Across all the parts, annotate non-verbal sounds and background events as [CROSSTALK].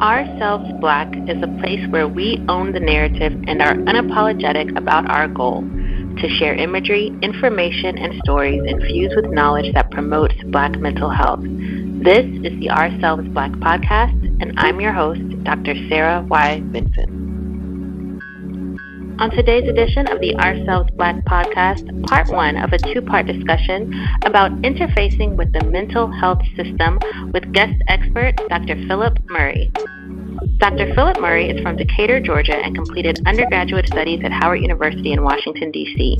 Ourselves Black is a place where we own the narrative and are unapologetic about our goal to share imagery, information, and stories infused with knowledge that promotes Black mental health. This is the Ourselves Black podcast, and I'm your host, Dr. Sarah Y. Vinson. On today's edition of the Ourselves Black podcast, part one of a two part discussion about interfacing with the mental health system with guest expert Dr. Philip Murray. Dr. Philip Murray is from Decatur, Georgia, and completed undergraduate studies at Howard University in Washington, D.C.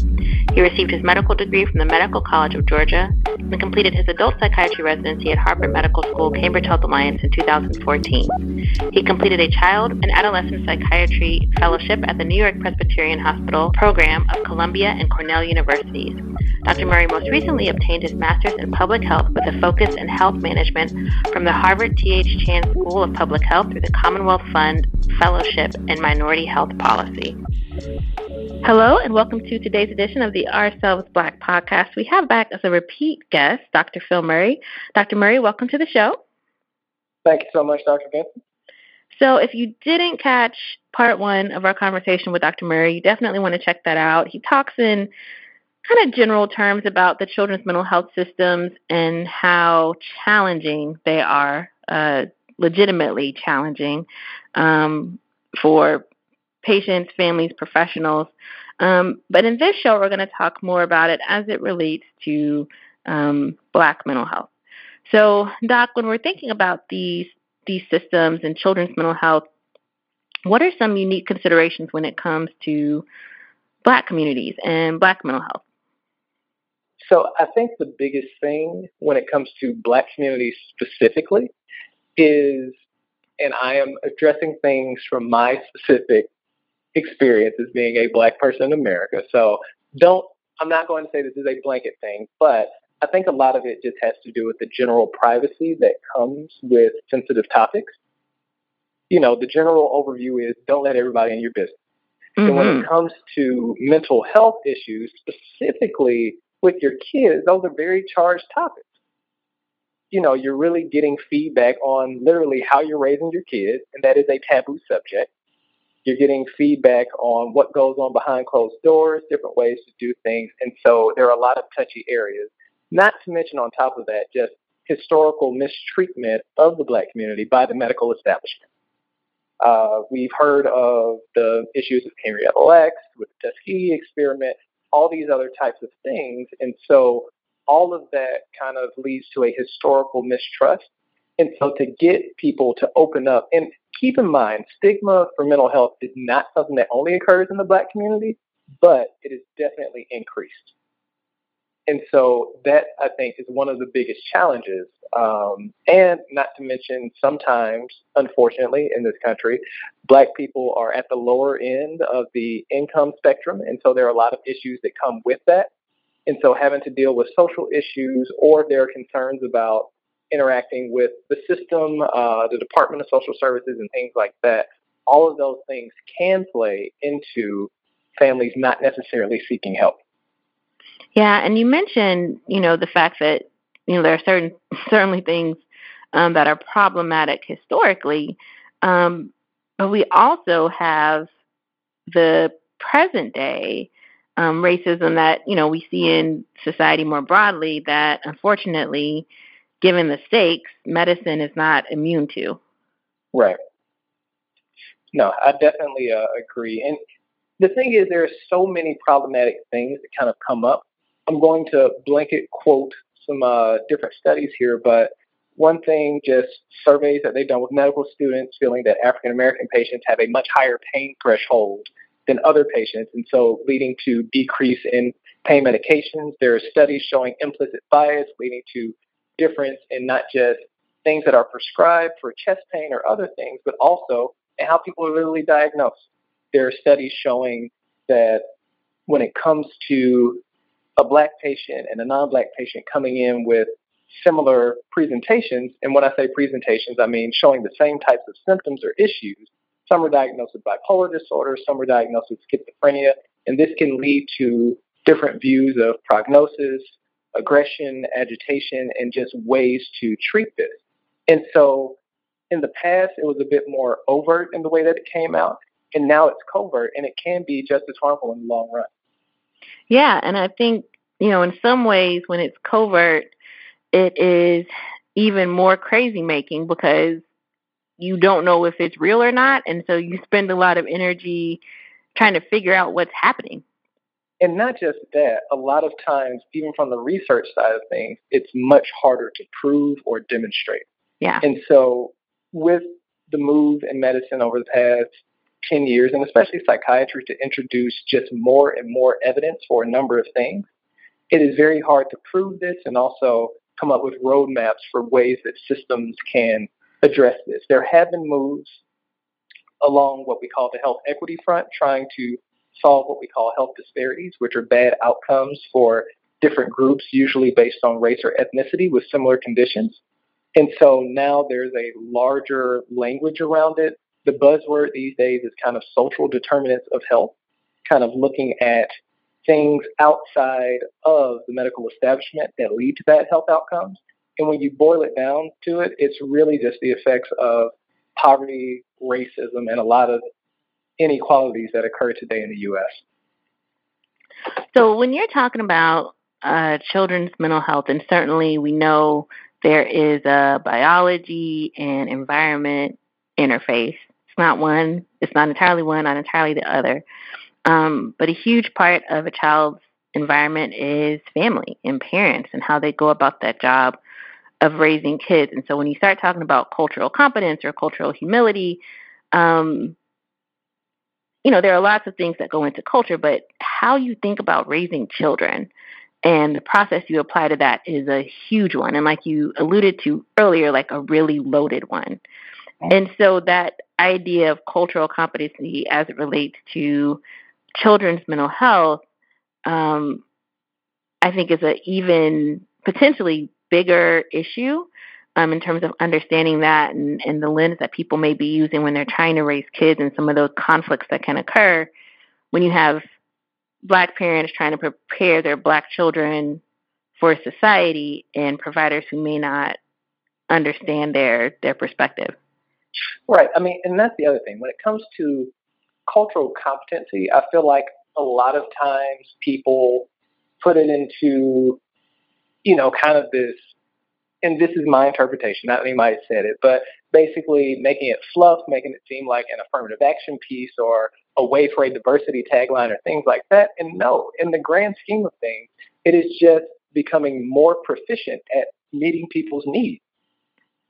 He received his medical degree from the Medical College of Georgia and completed his adult psychiatry residency at Harvard Medical School Cambridge Health Alliance in 2014. He completed a child and adolescent psychiatry fellowship at the New York Presbyterian Hospital program of Columbia and Cornell Universities. Dr. Murray most recently obtained his master's in public health with a focus in health management from the Harvard T.H. Chan School of Public Health through the Commonwealth Fund Fellowship in Minority Health Policy. Hello, and welcome to today's edition of the Ourselves Black podcast. We have back as a repeat guest Dr. Phil Murray. Dr. Murray, welcome to the show. Thank you so much, Dr. Vinson. So, if you didn't catch part one of our conversation with Dr. Murray, you definitely want to check that out. He talks in kind of general terms about the children's mental health systems and how challenging they are, uh, legitimately challenging um, for patients, families, professionals. Um, but in this show, we're going to talk more about it as it relates to um, Black mental health. So, Doc, when we're thinking about these these systems and children's mental health, what are some unique considerations when it comes to Black communities and Black mental health? So I think the biggest thing when it comes to black communities specifically is, and I am addressing things from my specific experience as being a black person in America. So don't, I'm not going to say this is a blanket thing, but I think a lot of it just has to do with the general privacy that comes with sensitive topics. You know, the general overview is don't let everybody in your business. Mm-hmm. And when it mm-hmm. comes to mental health issues, specifically with your kids, those are very charged topics. You know, you're really getting feedback on literally how you're raising your kids, and that is a taboo subject. You're getting feedback on what goes on behind closed doors, different ways to do things. And so there are a lot of touchy areas. Not to mention, on top of that, just historical mistreatment of the black community by the medical establishment. Uh, we've heard of the issues of Henrietta Lacks with the Tuskegee experiment all these other types of things. And so all of that kind of leads to a historical mistrust. And so to get people to open up and keep in mind, stigma for mental health is not something that only occurs in the black community, but it is definitely increased. And so that I think is one of the biggest challenges. Um, and not to mention, sometimes, unfortunately, in this country, black people are at the lower end of the income spectrum. And so there are a lot of issues that come with that. And so having to deal with social issues or there are concerns about interacting with the system, uh, the Department of Social Services, and things like that, all of those things can play into families not necessarily seeking help. Yeah, and you mentioned, you know, the fact that you know there are certain [LAUGHS] certainly things um, that are problematic historically, um, but we also have the present day um, racism that you know we see in society more broadly. That unfortunately, given the stakes, medicine is not immune to. Right. No, I definitely uh, agree. And the thing is, there are so many problematic things that kind of come up I'm going to blanket quote some uh, different studies here, but one thing, just surveys that they've done with medical students feeling that African American patients have a much higher pain threshold than other patients, and so leading to decrease in pain medications. There are studies showing implicit bias leading to difference in not just things that are prescribed for chest pain or other things, but also in how people are literally diagnosed. There are studies showing that when it comes to a black patient and a non-black patient coming in with similar presentations. And when I say presentations, I mean showing the same types of symptoms or issues. Some are diagnosed with bipolar disorder, some are diagnosed with schizophrenia, and this can lead to different views of prognosis, aggression, agitation, and just ways to treat this. And so in the past, it was a bit more overt in the way that it came out, and now it's covert, and it can be just as harmful in the long run. Yeah, and I think you know, in some ways, when it's covert, it is even more crazy making because you don't know if it's real or not, and so you spend a lot of energy trying to figure out what's happening. And not just that, a lot of times, even from the research side of things, it's much harder to prove or demonstrate. Yeah. And so, with the move in medicine over the past 10 years, and especially psychiatry, to introduce just more and more evidence for a number of things, it is very hard to prove this and also come up with roadmaps for ways that systems can address this. There have been moves along what we call the health equity front, trying to solve what we call health disparities, which are bad outcomes for different groups, usually based on race or ethnicity with similar conditions. And so now there's a larger language around it. The buzzword these days is kind of social determinants of health, kind of looking at things outside of the medical establishment that lead to bad health outcomes. And when you boil it down to it, it's really just the effects of poverty, racism, and a lot of inequalities that occur today in the U.S. So, when you're talking about uh, children's mental health, and certainly we know there is a biology and environment interface. It's not one, it's not entirely one, not entirely the other. Um, but a huge part of a child's environment is family and parents and how they go about that job of raising kids. And so when you start talking about cultural competence or cultural humility, um, you know, there are lots of things that go into culture, but how you think about raising children and the process you apply to that is a huge one. And like you alluded to earlier, like a really loaded one. And so that idea of cultural competency as it relates to children's mental health, um, I think is an even potentially bigger issue um, in terms of understanding that and, and the lens that people may be using when they're trying to raise kids and some of those conflicts that can occur when you have black parents trying to prepare their black children for society and providers who may not understand their their perspective. Right. I mean, and that's the other thing. When it comes to cultural competency, I feel like a lot of times people put it into, you know, kind of this, and this is my interpretation, not anybody said it, but basically making it fluff, making it seem like an affirmative action piece or a way for a diversity tagline or things like that. And no, in the grand scheme of things, it is just becoming more proficient at meeting people's needs.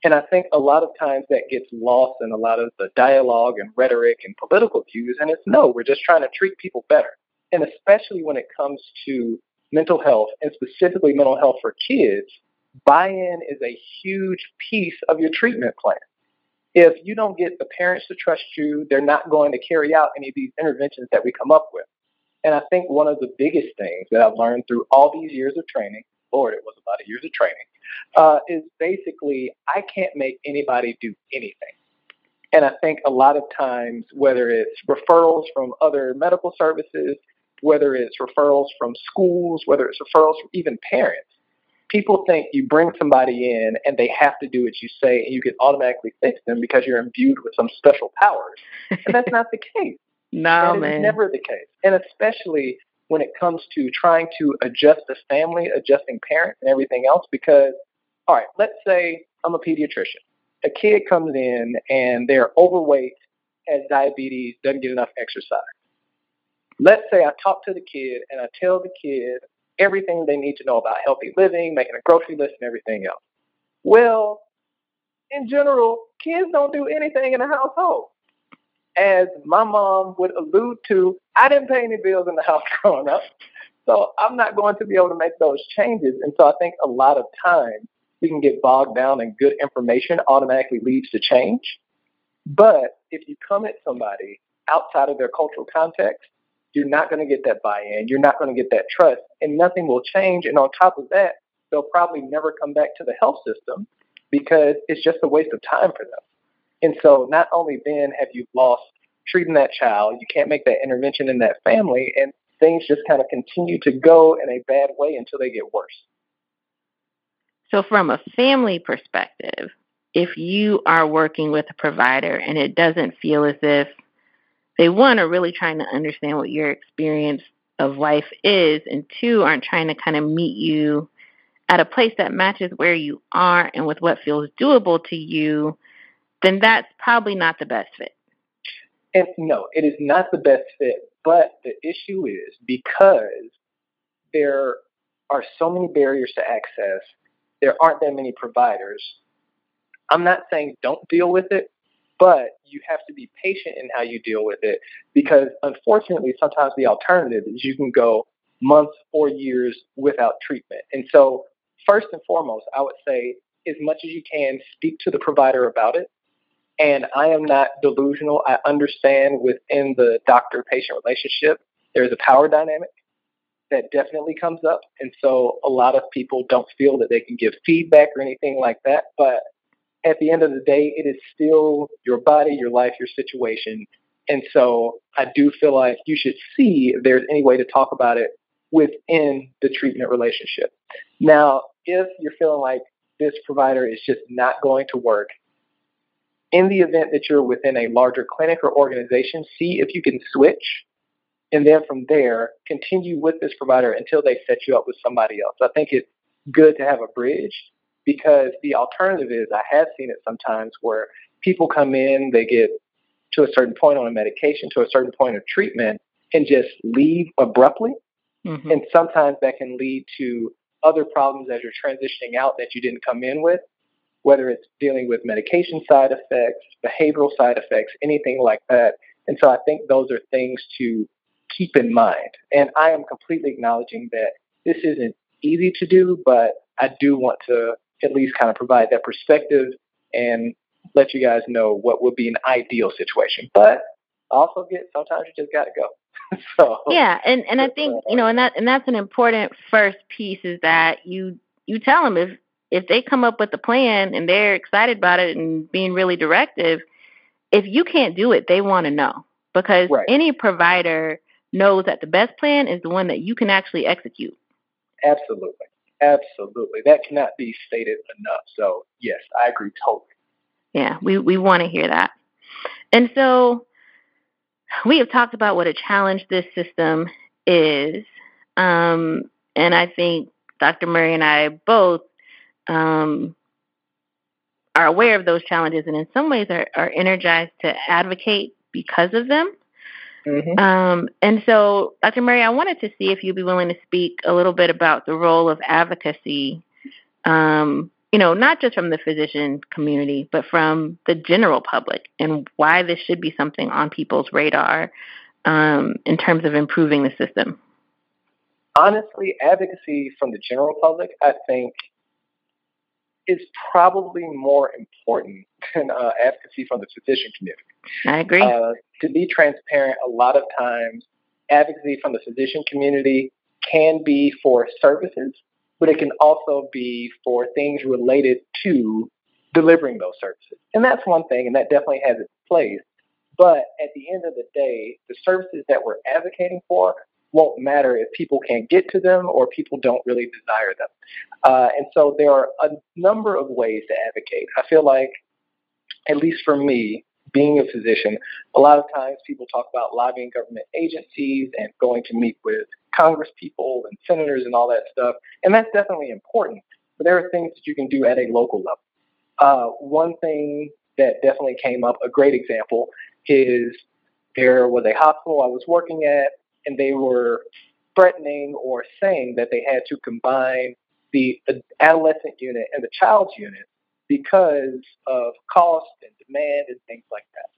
And I think a lot of times that gets lost in a lot of the dialogue and rhetoric and political views. And it's no, we're just trying to treat people better. And especially when it comes to mental health and specifically mental health for kids, buy in is a huge piece of your treatment plan. If you don't get the parents to trust you, they're not going to carry out any of these interventions that we come up with. And I think one of the biggest things that I've learned through all these years of training, Lord, it was about a lot of years of training, uh, is basically I can't make anybody do anything. And I think a lot of times, whether it's referrals from other medical services, whether it's referrals from schools, whether it's referrals from even parents, people think you bring somebody in and they have to do what you say and you can automatically fix them because you're imbued with some special powers. And that's not the case. [LAUGHS] no, that man. never the case. And especially when it comes to trying to adjust the family, adjusting parents and everything else because all right, let's say I'm a pediatrician. A kid comes in and they're overweight, has diabetes, doesn't get enough exercise. Let's say I talk to the kid and I tell the kid everything they need to know about healthy living, making a grocery list, and everything else. Well, in general, kids don't do anything in the household. As my mom would allude to, I didn't pay any bills in the [LAUGHS] house growing up. So I'm not going to be able to make those changes. And so I think a lot of times we can get bogged down in good information automatically leads to change. But if you come at somebody outside of their cultural context, you're not going to get that buy-in. You're not going to get that trust, and nothing will change. And on top of that, they'll probably never come back to the health system because it's just a waste of time for them. And so, not only then have you lost treating that child, you can't make that intervention in that family, and things just kind of continue to go in a bad way until they get worse. So, from a family perspective, if you are working with a provider and it doesn't feel as if they one are really trying to understand what your experience of life is, and two aren't trying to kind of meet you at a place that matches where you are and with what feels doable to you, then that's probably not the best fit. And no, it is not the best fit. But the issue is because there are so many barriers to access, there aren't that many providers. I'm not saying don't deal with it, but you have to be patient in how you deal with it because unfortunately, sometimes the alternative is you can go months or years without treatment. And so, first and foremost, I would say as much as you can, speak to the provider about it. And I am not delusional. I understand within the doctor patient relationship, there's a power dynamic that definitely comes up. And so a lot of people don't feel that they can give feedback or anything like that. But at the end of the day, it is still your body, your life, your situation. And so I do feel like you should see if there's any way to talk about it within the treatment relationship. Now, if you're feeling like this provider is just not going to work, in the event that you're within a larger clinic or organization, see if you can switch. And then from there, continue with this provider until they set you up with somebody else. I think it's good to have a bridge because the alternative is I have seen it sometimes where people come in, they get to a certain point on a medication, to a certain point of treatment, and just leave abruptly. Mm-hmm. And sometimes that can lead to other problems as you're transitioning out that you didn't come in with, whether it's dealing with medication side effects, behavioral side effects, anything like that. And so I think those are things to keep in mind. And I am completely acknowledging that this isn't easy to do, but I do want to at least kind of provide that perspective and let you guys know what would be an ideal situation. But also get sometimes you just got to go. [LAUGHS] so yeah, and and I think uh, you know, and that and that's an important first piece is that you you tell them if if they come up with a plan and they're excited about it and being really directive, if you can't do it, they want to know because right. any provider knows that the best plan is the one that you can actually execute. Absolutely. Absolutely. That cannot be stated enough. So, yes, I agree totally. Yeah, we, we want to hear that. And so, we have talked about what a challenge this system is. Um, and I think Dr. Murray and I both um, are aware of those challenges and in some ways are, are energized to advocate because of them. Mm-hmm. Um, and so, Dr. Murray, I wanted to see if you'd be willing to speak a little bit about the role of advocacy, um, you know, not just from the physician community, but from the general public, and why this should be something on people's radar um, in terms of improving the system. Honestly, advocacy from the general public, I think, is probably more important than uh, advocacy from the physician community. I agree. Uh, to be transparent, a lot of times advocacy from the physician community can be for services, but it can also be for things related to delivering those services. And that's one thing, and that definitely has its place. But at the end of the day, the services that we're advocating for won't matter if people can't get to them or people don't really desire them. Uh, and so there are a number of ways to advocate. I feel like, at least for me, being a physician, a lot of times people talk about lobbying government agencies and going to meet with Congress people and senators and all that stuff. And that's definitely important. But there are things that you can do at a local level. Uh, one thing that definitely came up, a great example, is there was a hospital I was working at and they were threatening or saying that they had to combine the adolescent unit and the child's unit because of cost and demand and things like that.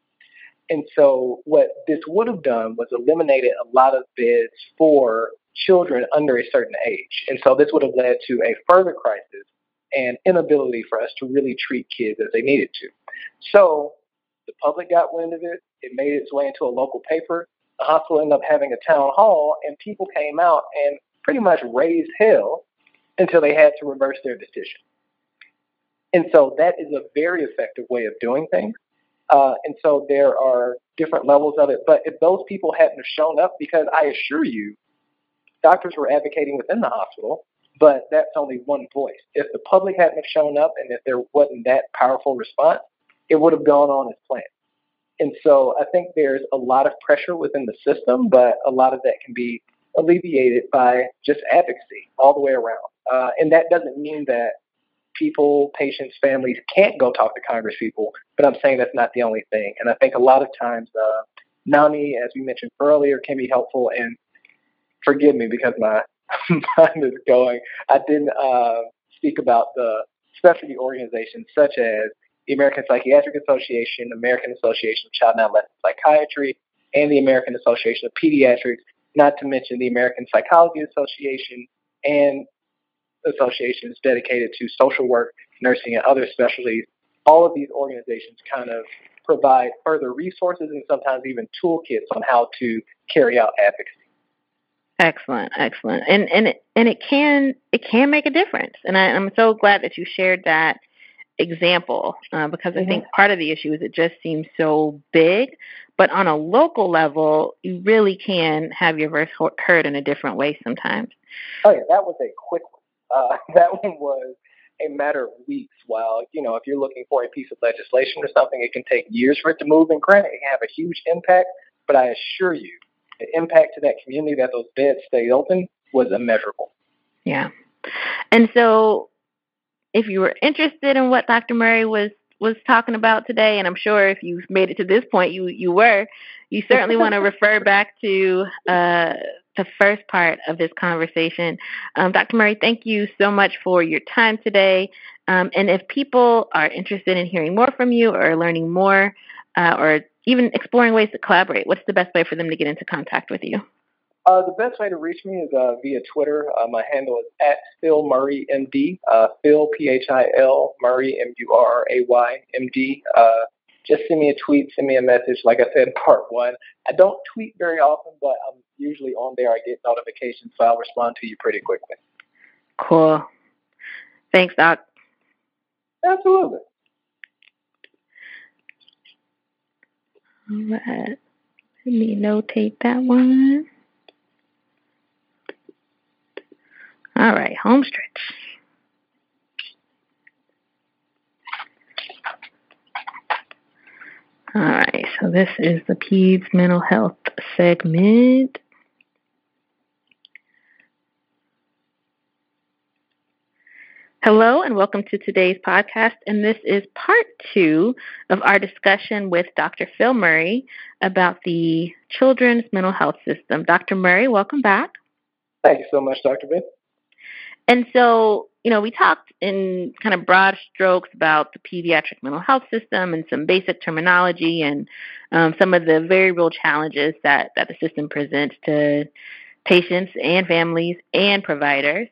And so what this would have done was eliminated a lot of beds for children under a certain age. And so this would have led to a further crisis and inability for us to really treat kids as they needed to. So the public got wind of it. It made its way into a local paper the hospital ended up having a town hall, and people came out and pretty much raised hell until they had to reverse their decision. And so that is a very effective way of doing things. Uh, and so there are different levels of it. But if those people hadn't have shown up, because I assure you, doctors were advocating within the hospital, but that's only one voice. If the public hadn't shown up and if there wasn't that powerful response, it would have gone on as planned. And so I think there's a lot of pressure within the system, but a lot of that can be alleviated by just advocacy all the way around. Uh, and that doesn't mean that people, patients, families can't go talk to Congress people, but I'm saying that's not the only thing. And I think a lot of times, uh, NAMI, as we mentioned earlier, can be helpful. And forgive me because my [LAUGHS] mind is going. I didn't uh, speak about the specialty organizations such as the American Psychiatric Association, American Association of Child and Adolescent Psychiatry, and the American Association of Pediatrics, not to mention the American Psychology Association and associations dedicated to social work, nursing, and other specialties. All of these organizations kind of provide further resources and sometimes even toolkits on how to carry out advocacy. Excellent, excellent, and and it, and it can it can make a difference, and I, am so glad that you shared that example uh, because I mm-hmm. think part of the issue is it just seems so big, but on a local level, you really can have your voice heard in a different way sometimes. Oh yeah, that was a quick one. Uh, [LAUGHS] that one was a matter of weeks. While you know, if you're looking for a piece of legislation or something, it can take years for it to move. And granted, it can have a huge impact, but I assure you, the impact to that community that those beds stayed open was immeasurable. Yeah. And so if you were interested in what Dr. Murray was was talking about today, and I'm sure if you've made it to this point, you you were, you certainly want to [LAUGHS] refer back to uh, the first part of this conversation. Um, Dr. Murray, thank you so much for your time today. Um, and if people are interested in hearing more from you or learning more, uh, or even exploring ways to collaborate, what's the best way for them to get into contact with you? Uh, the best way to reach me is uh, via Twitter. Uh, my handle is at Phil Murray MD. Uh, Phil P H I L Murray M U R R A Y M D. Just send me a tweet, send me a message. Like I said, [LAUGHS] part one. I don't tweet very often, but I'm usually on there. I get notifications, so I'll respond to you pretty quickly. Cool. Thanks, Doc. Absolutely. All right. Let me notate that one. All right, home stretch. All right, so this is the PEDS mental health segment. Hello, and welcome to today's podcast. And this is part two of our discussion with Dr. Phil Murray about the children's mental health system. Dr. Murray, welcome back. Thank you so much, Dr. Ben. And so, you know, we talked in kind of broad strokes about the pediatric mental health system and some basic terminology and um, some of the very real challenges that, that the system presents to patients and families and providers.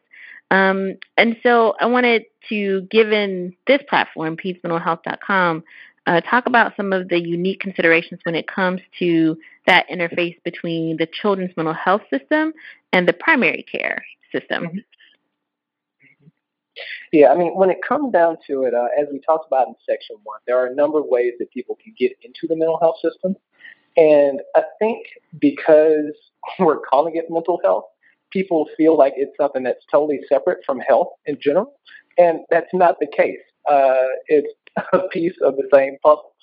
Um, and so I wanted to, given this platform, pedsmentalhealth.com, uh, talk about some of the unique considerations when it comes to that interface between the children's mental health system and the primary care system. Mm-hmm. Yeah, I mean, when it comes down to it, uh, as we talked about in section one, there are a number of ways that people can get into the mental health system. And I think because [LAUGHS] we're calling it mental health, people feel like it's something that's totally separate from health in general, and that's not the case. Uh, it's [LAUGHS] a piece of the same puzzle.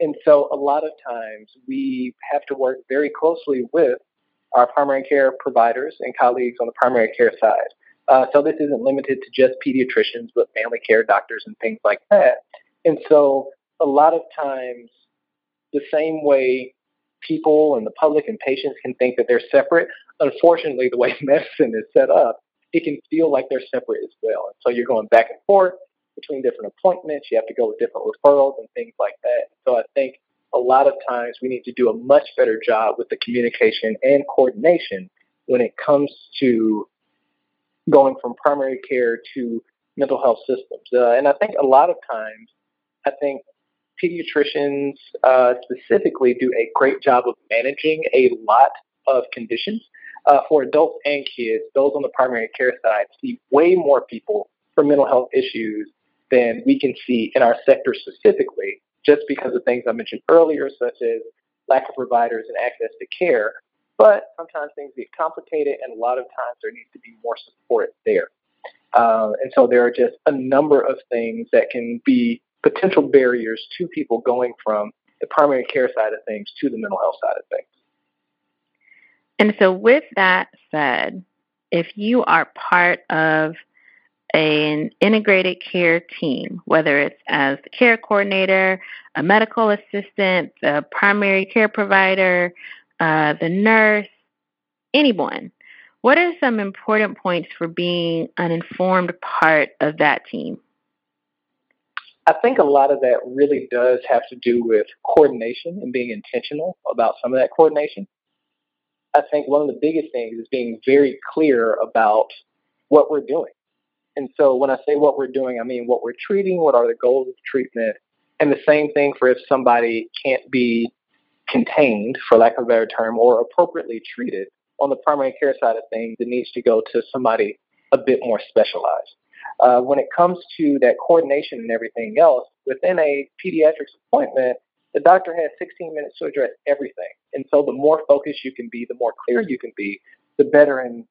And so a lot of times we have to work very closely with our primary care providers and colleagues on the primary care side. Uh, so this isn't limited to just pediatricians, but family care doctors and things like that. And so a lot of times, the same way people and the public and patients can think that they're separate, unfortunately, the way [LAUGHS] medicine is set up, it can feel like they're separate as well. And so you're going back and forth between different appointments. You have to go with different referrals and things like that. So I think a lot of times we need to do a much better job with the communication and coordination when it comes to going from primary care to mental health systems. Uh, and I think a lot of times, I think pediatricians uh, specifically do a great job of managing a lot of conditions. Uh, for adults and kids, those on the primary care side see way more people for mental health issues than we can see in our sector specifically, just because of things I mentioned earlier, such as lack of providers and access to care. But sometimes things get complicated, and a lot of times there needs to be more support there. Uh, and so there are just a number of things that can be potential barriers to people going from the primary care side of things to the mental health side of things. And so, with that said, if you are part of an integrated care team, whether it's as the care coordinator, a medical assistant, the primary care provider, uh, the nurse, anyone, what are some important points for being an informed part of that team? I think a lot of that really does have to do with coordination and being intentional about some of that coordination. I think one of the biggest things is being very clear about what we're doing. And so when I say what we're doing, I mean what we're treating, what are the goals of treatment, and the same thing for if somebody can't be contained, for lack of a better term, or appropriately treated on the primary care side of things, it needs to go to somebody a bit more specialized. Uh, when it comes to that coordination and everything else, within a pediatrics appointment, the doctor has 16 minutes to address everything. And so the more focused you can be, the more clear you can be, the better and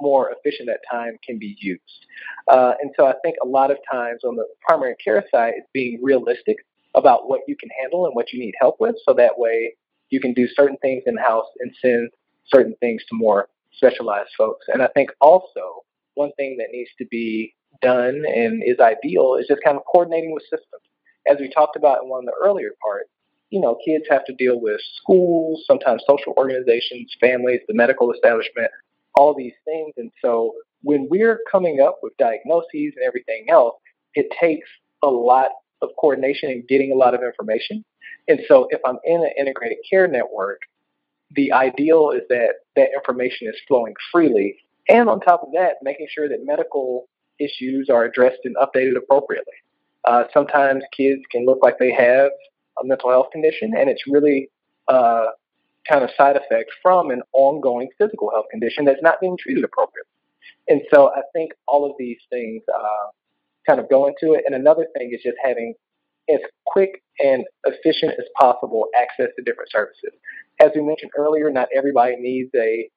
more efficient that time can be used. Uh, and so I think a lot of times on the primary care side, it's being realistic about what you can handle and what you need help with. So that way you can do certain things in house and send certain things to more specialized folks. And I think also one thing that needs to be done and is ideal is just kind of coordinating with systems. As we talked about in one of the earlier parts, you know, kids have to deal with schools, sometimes social organizations, families, the medical establishment, all these things. And so when we're coming up with diagnoses and everything else, it takes a lot of coordination and getting a lot of information. And so if I'm in an integrated care network, the ideal is that that information is flowing freely. And on top of that, making sure that medical issues are addressed and updated appropriately. Uh, sometimes kids can look like they have a mental health condition, and it's really uh, kind of side effect from an ongoing physical health condition that's not being treated appropriately. And so I think all of these things uh, kind of go into it. And another thing is just having as quick and efficient as possible access to different services. As we mentioned earlier, not everybody needs a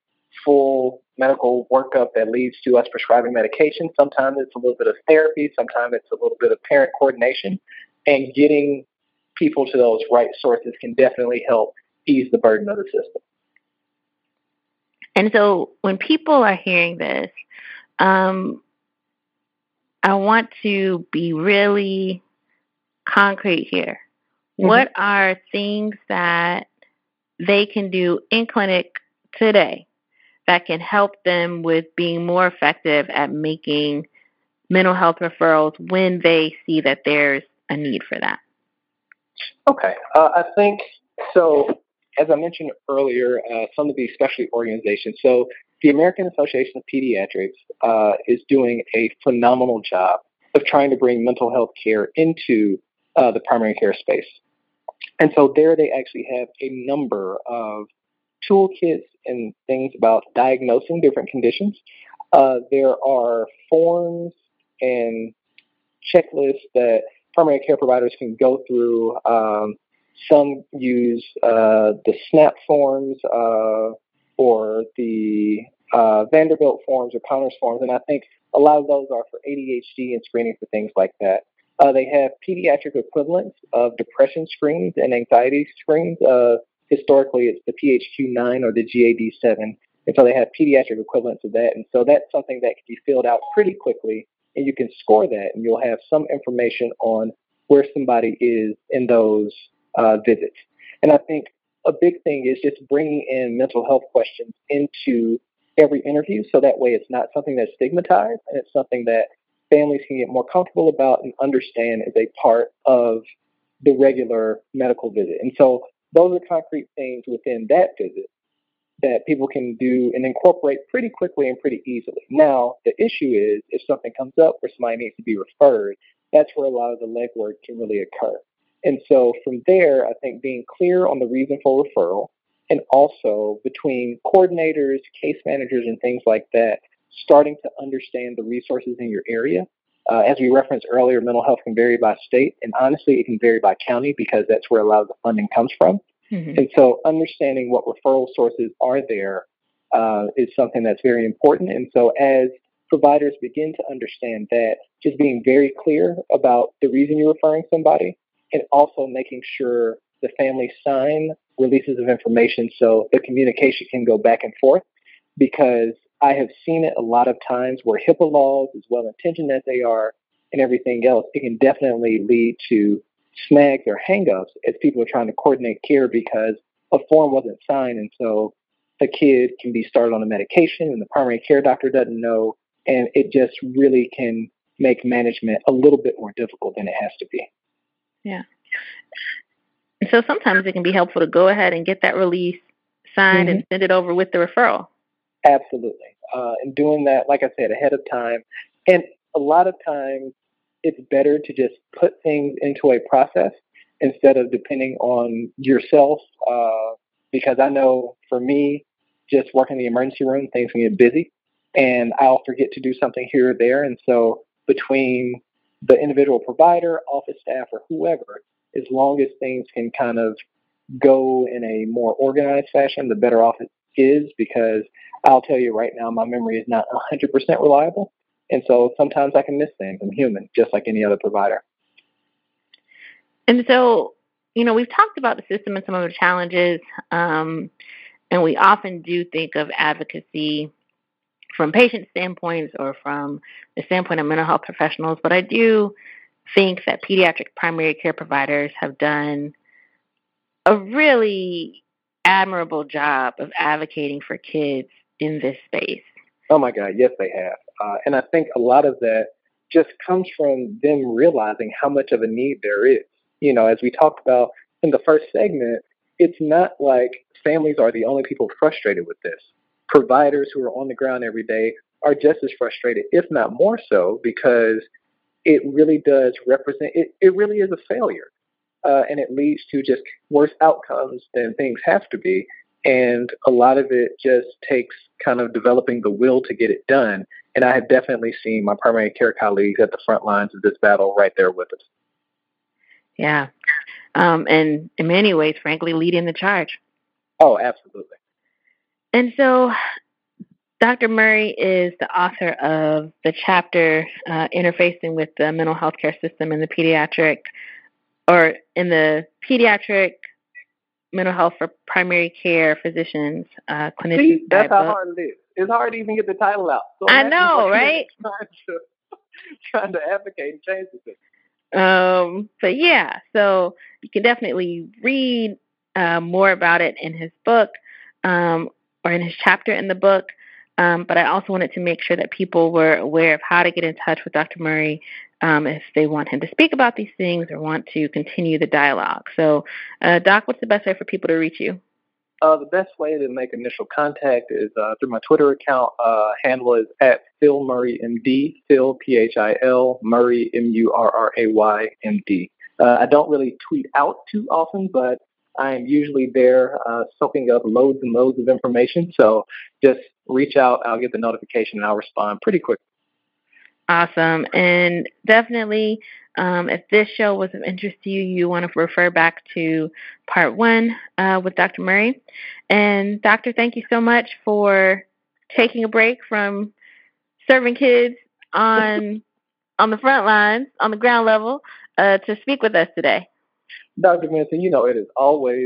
full medical workup that leads to us prescribing medication. Sometimes it's a little bit of therapy, sometimes it's a little bit of parent coordination, and getting people to those right sources can definitely help ease the burden of the system. And so when people are hearing this, um, I want to be really concrete here. Mm-hmm. What are things that they can do in clinic today that can help them with being more effective at making mental health referrals when they see that there's a need for that? Okay. Uh, I think so. As I mentioned earlier, uh, some of these specialty organizations, so the American Association of Pediatrics uh, is doing a phenomenal job of trying to bring mental health care into uh, the primary care space. And so there they actually have a number of toolkits and things about diagnosing different conditions. Uh, there are forms and checklists that primary care providers can go through. Um, some use uh, the SNAP forms uh, or the uh, Vanderbilt forms or Conners forms, and I think a lot of those are for ADHD and screening for things like that. Uh, they have pediatric equivalents of depression screens and anxiety screens. Uh, historically it's the PHQ-9 or the GAD-7. And so they have pediatric equivalents of that. And so that's something that can be filled out pretty quickly. And you can score that and you'll have some information on where somebody is in those uh, visits. And I think a big thing is just bringing in mental health questions into every interview so that way it's not something that's stigmatized and it's something that families can get more comfortable about and understand as a part of the regular medical visit. And so those are concrete things within that visit that people can do and incorporate pretty quickly and pretty easily. Now, the issue is if something comes up where somebody needs to be referred, that's where a lot of the legwork can really occur. And so from there, I think being clear on the reason for referral and also between coordinators, case managers, and things like that, starting to understand the resources in your area uh, as we referenced earlier, mental health can vary by state, and honestly, it can vary by county because that's where a lot of the funding comes from. Mm-hmm. And so, understanding what referral sources are there uh, is something that's very important. And so, as providers begin to understand that, just being very clear about the reason you're referring somebody and also making sure the family sign releases of information so the communication can go back and forth because I have seen it a lot of times where HIPAA laws, as well intentioned as they are, and everything else, it can definitely lead to snags or hangups as people are trying to coordinate care because a form wasn't signed. And so the kid can be started on a medication and the primary care doctor doesn't know. And it just really can make management a little bit more difficult than it has to be. Yeah. So sometimes it can be helpful to go ahead and get that release signed mm-hmm. and send it over with the referral. Absolutely. Uh, and doing that, like I said, ahead of time. And a lot of times it's better to just put things into a process instead of depending on yourself. Uh, because I know for me, just working in the emergency room, things can get busy and I'll forget to do something here or there. And so between the individual provider, office staff, or whoever, as long as things can kind of go in a more organized fashion, the better off it is because I'll tell you right now, my memory is not 100% reliable. And so sometimes I can miss things. I'm human, just like any other provider. And so, you know, we've talked about the system and some of the challenges, um, and we often do think of advocacy from patient standpoints or from the standpoint of mental health professionals, but I do think that pediatric primary care providers have done a really admirable job of advocating for kids in this space. Oh my God, yes, they have. Uh, and I think a lot of that just comes from them realizing how much of a need there is. You know, as we talked about in the first segment, it's not like families are the only people frustrated with this. Providers who are on the ground every day are just as frustrated, if not more so, because it really does represent, it, it really is a failure. Uh, and it leads to just worse outcomes than things have to be. And a lot of it just takes kind of developing the will to get it done. And I have definitely seen my primary care colleagues at the front lines of this battle right there with us. Yeah. Um, and in many ways, frankly, leading the charge. Oh, absolutely. And so Dr. Murray is the author of the chapter uh, Interfacing with the Mental Health Care System in the Pediatric, or in the Pediatric Mental Health for Primary Care Physicians, uh, clinicians. See, that's how hard it is. It's hard to even get the title out. So I know, right? [LAUGHS] Trying to, trying to advocate and change the system. Um, but yeah, so you can definitely read uh, more about it in his book um, or in his chapter in the book. Um, but I also wanted to make sure that people were aware of how to get in touch with Dr. Murray um, if they want him to speak about these things or want to continue the dialogue. So, uh, Doc, what's the best way for people to reach you? Uh, the best way to make initial contact is uh, through my Twitter account. Uh, handle is at Phil Murray MD. Phil P H I L Murray M U R R A Y M D. Uh, I don't really tweet out too often, but I am usually there uh, soaking up loads and loads of information. So just reach out. I'll get the notification and I'll respond pretty quick. Awesome. And definitely, um, if this show was of interest to you, you want to refer back to part one uh, with Dr. Murray. And, Doctor, thank you so much for taking a break from serving kids on [LAUGHS] on the front lines, on the ground level, uh, to speak with us today. Dr. Manson, you know, it is always